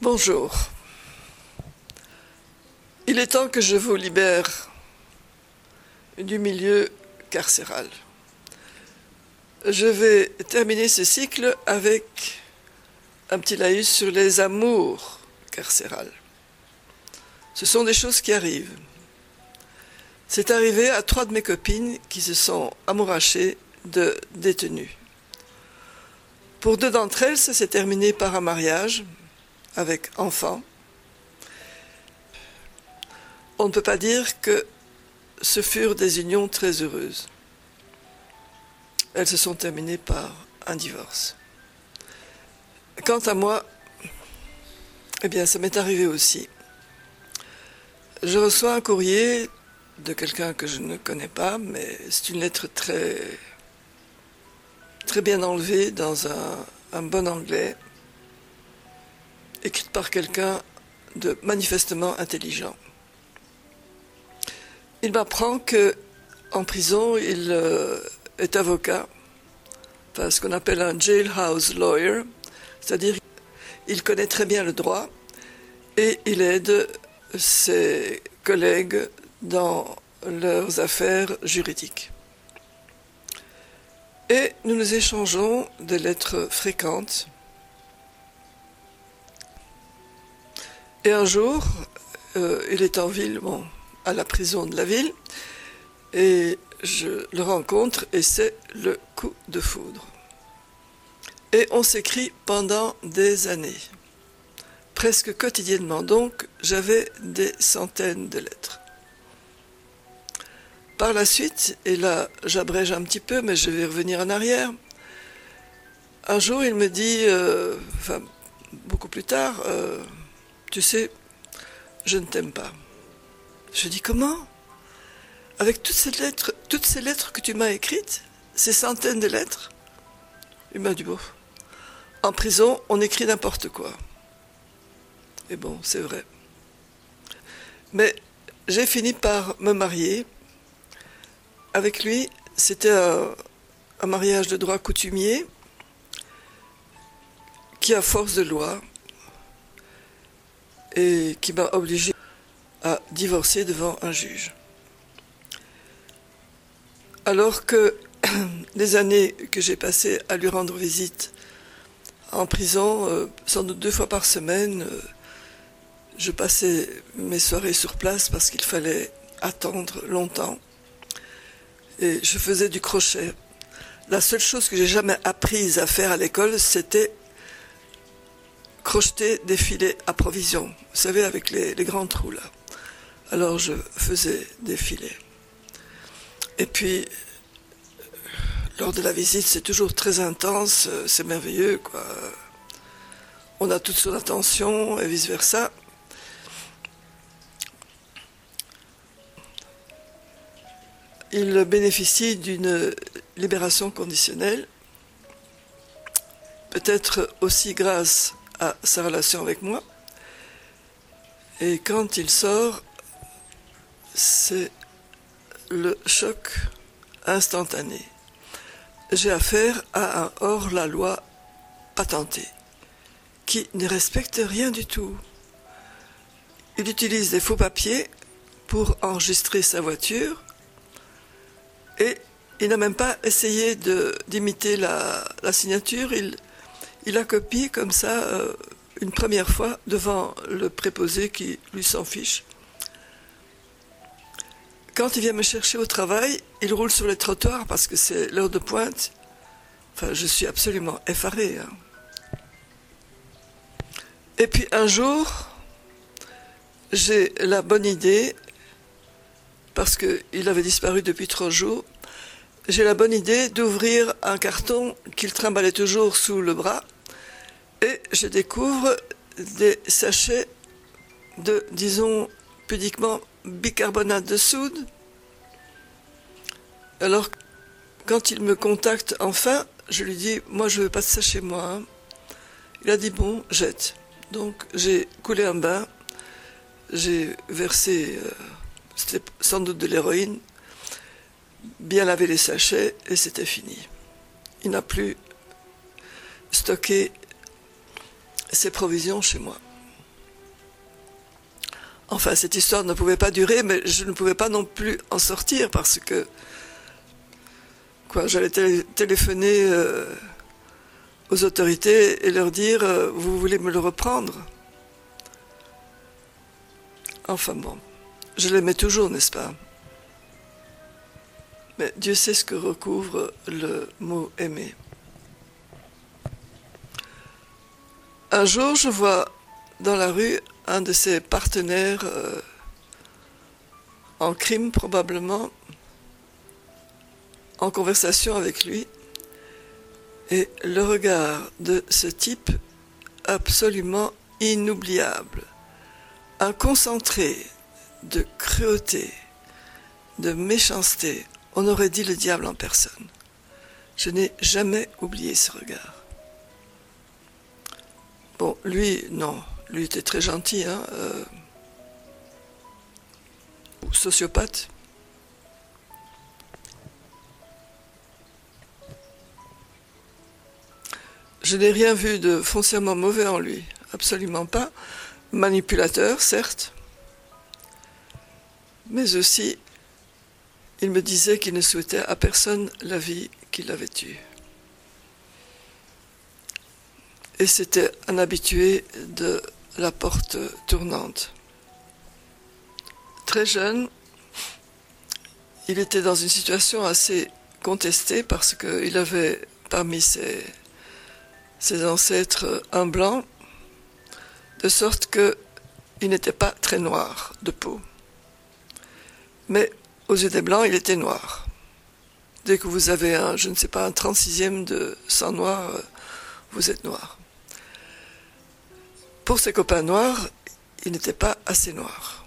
Bonjour. Il est temps que je vous libère du milieu carcéral. Je vais terminer ce cycle avec un petit laïus sur les amours carcérales. Ce sont des choses qui arrivent. C'est arrivé à trois de mes copines qui se sont amourachées de détenus. Pour deux d'entre elles, ça s'est terminé par un mariage avec enfants. On ne peut pas dire que ce furent des unions très heureuses. Elles se sont terminées par un divorce. Quant à moi, eh bien, ça m'est arrivé aussi. Je reçois un courrier de quelqu'un que je ne connais pas, mais c'est une lettre très, très bien enlevée dans un, un bon anglais, écrite par quelqu'un de manifestement intelligent. Il m'apprend que en prison, il euh, est avocat, enfin, ce qu'on appelle un jailhouse lawyer, c'est-à-dire il connaît très bien le droit et il aide ses collègues dans leurs affaires juridiques. Et nous nous échangeons des lettres fréquentes. Et un jour, euh, il est en ville, bon, à la prison de la ville, et je le rencontre et c'est le coup de foudre. Et on s'écrit pendant des années, presque quotidiennement, donc j'avais des centaines de lettres. Par la suite, et là j'abrège un petit peu, mais je vais revenir en arrière, un jour il me dit, euh, enfin beaucoup plus tard, euh, tu sais, je ne t'aime pas. Je dis comment? Avec toutes ces lettres, que tu m'as écrites, ces centaines de lettres? Il m'a dit bon. En prison, on écrit n'importe quoi. Et bon, c'est vrai. Mais j'ai fini par me marier. Avec lui, c'était un, un mariage de droit coutumier qui, à force de loi, et qui m'a obligé à divorcer devant un juge. Alors que les années que j'ai passées à lui rendre visite en prison, euh, sans doute deux fois par semaine, euh, je passais mes soirées sur place parce qu'il fallait attendre longtemps. Et je faisais du crochet. La seule chose que j'ai jamais apprise à faire à l'école, c'était crocheter des filets à provision. Vous savez, avec les, les grands trous là. Alors je faisais des filets. Et puis, lors de la visite, c'est toujours très intense, c'est merveilleux, quoi. On a toute son attention et vice-versa. Il bénéficie d'une libération conditionnelle, peut-être aussi grâce à sa relation avec moi. Et quand il sort, c'est le choc instantané. J'ai affaire à un hors-la-loi patenté, qui ne respecte rien du tout. Il utilise des faux papiers pour enregistrer sa voiture et il n'a même pas essayé d'imiter la, signature, il la copie comme ça euh, une première fois devant le préposé qui lui s'en fiche. Quand il vient me chercher au travail, il roule sur les trottoirs parce que c'est l'heure de pointe. Enfin, je suis absolument effaré. Hein. Et puis un jour, j'ai la bonne idée, parce qu'il avait disparu depuis trois jours, j'ai la bonne idée d'ouvrir un carton qu'il trimballait toujours sous le bras et je découvre des sachets de, disons pudiquement, bicarbonate de soude. Alors, quand il me contacte enfin, je lui dis, moi je veux pas de ça chez moi. Hein. Il a dit, bon, jette. Donc j'ai coulé un bain, j'ai versé, euh, c'était sans doute de l'héroïne, bien lavé les sachets et c'était fini. Il n'a plus stocké ses provisions chez moi. Enfin, cette histoire ne pouvait pas durer, mais je ne pouvais pas non plus en sortir parce que quoi, j'allais téléphoner euh, aux autorités et leur dire euh, vous voulez me le reprendre? Enfin bon, je l'aimais toujours, n'est-ce pas? Mais Dieu sait ce que recouvre le mot aimer. Un jour, je vois dans la rue un de ses partenaires euh, en crime probablement, en conversation avec lui, et le regard de ce type absolument inoubliable, un concentré de cruauté, de méchanceté, on aurait dit le diable en personne. Je n'ai jamais oublié ce regard. Bon, lui, non, lui était très gentil, hein, euh, sociopathe. Je n'ai rien vu de foncièrement mauvais en lui, absolument pas. Manipulateur, certes, mais aussi il me disait qu'il ne souhaitait à personne la vie qu'il avait eue. Et c'était un habitué de la porte tournante. Très jeune, il était dans une situation assez contestée parce qu'il avait parmi ses, ancêtres un blanc, de sorte qu'il n'était pas très noir de peau. Mais aux yeux des blancs, il était noir. Dès que vous avez un, je ne sais pas, un 36e de sang noir, vous êtes noir. Pour ses copains noirs, il n'était pas assez noir.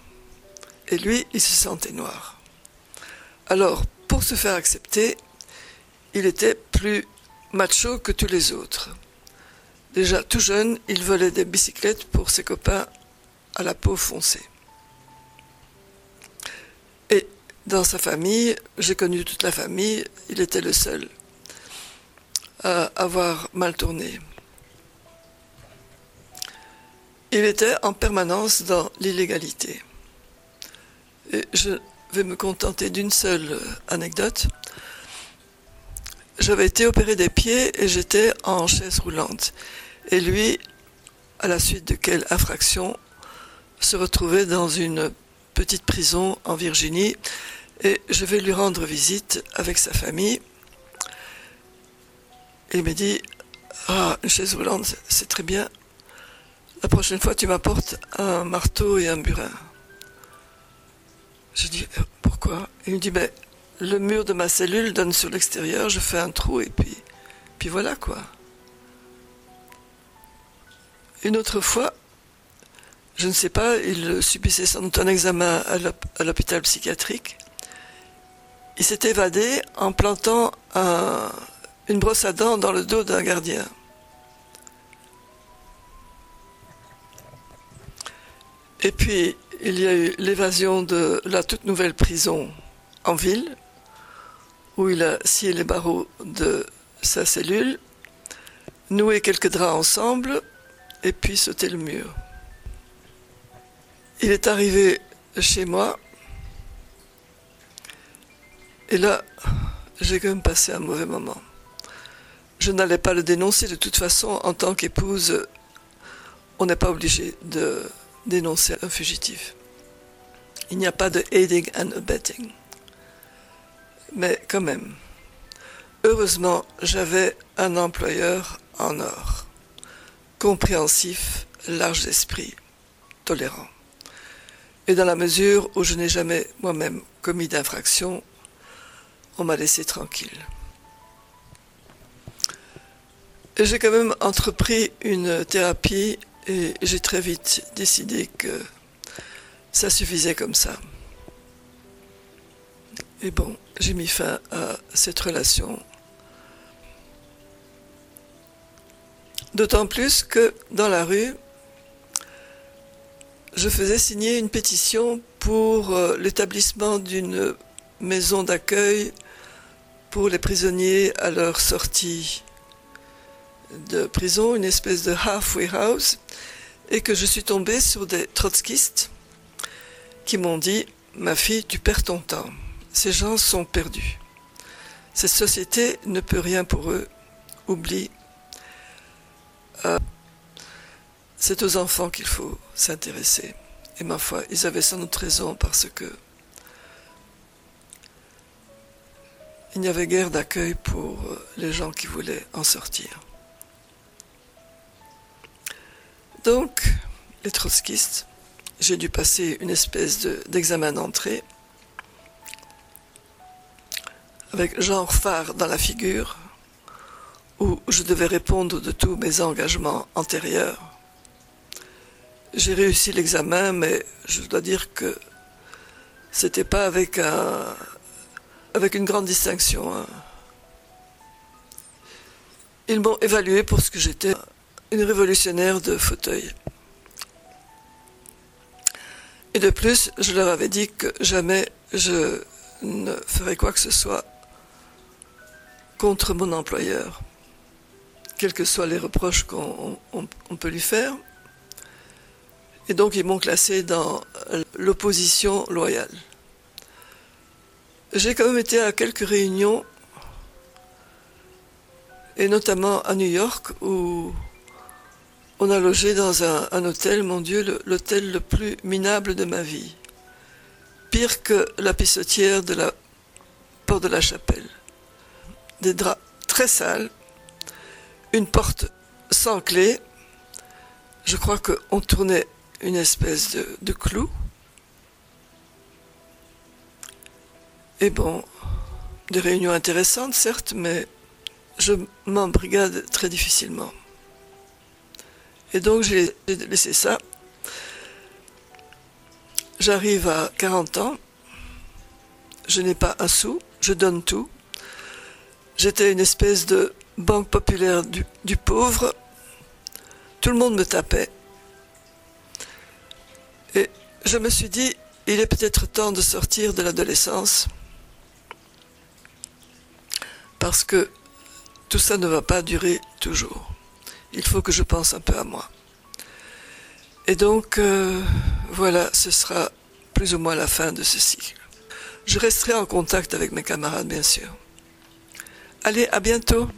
Et lui, il se sentait noir. Alors, pour se faire accepter, il était plus macho que tous les autres. Déjà tout jeune, il volait des bicyclettes pour ses copains à la peau foncée. Dans sa famille, j'ai connu toute la famille, il était le seul à avoir mal tourné. Il était en permanence dans l'illégalité. Je vais me contenter d'une seule anecdote. J'avais été opéré des pieds et j'étais en chaise roulante. Et lui, à la suite de quelle infraction, se retrouvait dans une petite prison en Virginie et je vais lui rendre visite avec sa famille. il me dit, ah, une chaise c'est très bien, la prochaine fois, tu m'apportes un marteau et un burin. Je dis, pourquoi? Il me dit, ben, le mur de ma cellule donne sur l'extérieur, je fais un trou et puis, puis voilà quoi. Une autre fois, je ne sais pas, il subissait sans doute un examen à l'hôpital psychiatrique. Il s'est évadé en plantant une brosse à dents dans le dos d'un gardien. Et puis, il y a eu l'évasion de la toute nouvelle prison en ville, où il a scié les barreaux de sa cellule, noué quelques draps ensemble, et puis sauté le mur. Il est arrivé chez moi, et là, j'ai quand même passé un mauvais moment. Je n'allais pas le dénoncer de toute façon, en tant qu'épouse, on n'est pas obligé de dénoncer un fugitif. Il n'y a pas de aiding and abetting. Mais quand même, heureusement, j'avais un employeur en or, compréhensif, large d'esprit, tolérant. Et dans la mesure où je n'ai jamais moi-même commis d'infraction, on m'a laissé tranquille. Et j'ai quand même entrepris une thérapie et j'ai très vite décidé que ça suffisait comme ça. Et bon, j'ai mis fin à cette relation. D'autant plus que dans la rue, je faisais signer une pétition pour euh, l'établissement d'une maison d'accueil pour les prisonniers à leur sortie de prison, une espèce de halfway house, et que je suis tombée sur des trotskistes qui m'ont dit Ma fille, tu perds ton temps. Ces gens sont perdus. Cette société ne peut rien pour eux. Oublie. Euh, c'est aux enfants qu'il faut s'intéresser. Et ma foi, ils avaient sans doute raison parce que il n'y avait guère d'accueil pour euh, les gens qui voulaient en sortir. Donc, les trotskistes, j'ai dû passer une espèce d'examen d'entrée avec genre phare dans la figure, où je devais répondre de tous mes engagements antérieurs. J'ai réussi l'examen, mais je dois dire que c'était pas avec un, avec une grande distinction. Hein. Ils m'ont évalué pour ce que j'étais, une révolutionnaire de fauteuil. Et de plus, je leur avais dit que jamais je ne ferais quoi que ce soit contre mon employeur, quels que soient les reproches qu'on peut lui faire. Et donc ils m'ont classé dans l'opposition loyale. J'ai quand même été à quelques réunions, et notamment à New York, où on a logé dans un, hôtel, mon Dieu, l'hôtel le, plus minable de ma vie. Pire que la pissotière de la porte de la chapelle. Des draps très sales, une porte sans clé. Je crois qu'on tournait une espèce de, clou. Et bon, des réunions intéressantes, certes, mais je m'embrigade très difficilement. Et donc j'ai laissé ça. J'arrive à 40 ans, je n'ai pas un sou, je donne tout. J'étais une espèce de banque populaire du pauvre. Tout le monde me tapait. Et je me suis dit, il est peut-être temps de sortir de l'adolescence parce que tout ça ne va pas durer toujours. Il faut que je pense un peu à moi. Et donc, euh, voilà, ce sera plus ou moins la fin de ce cycle. Je resterai en contact avec mes camarades, bien sûr. Allez, à bientôt.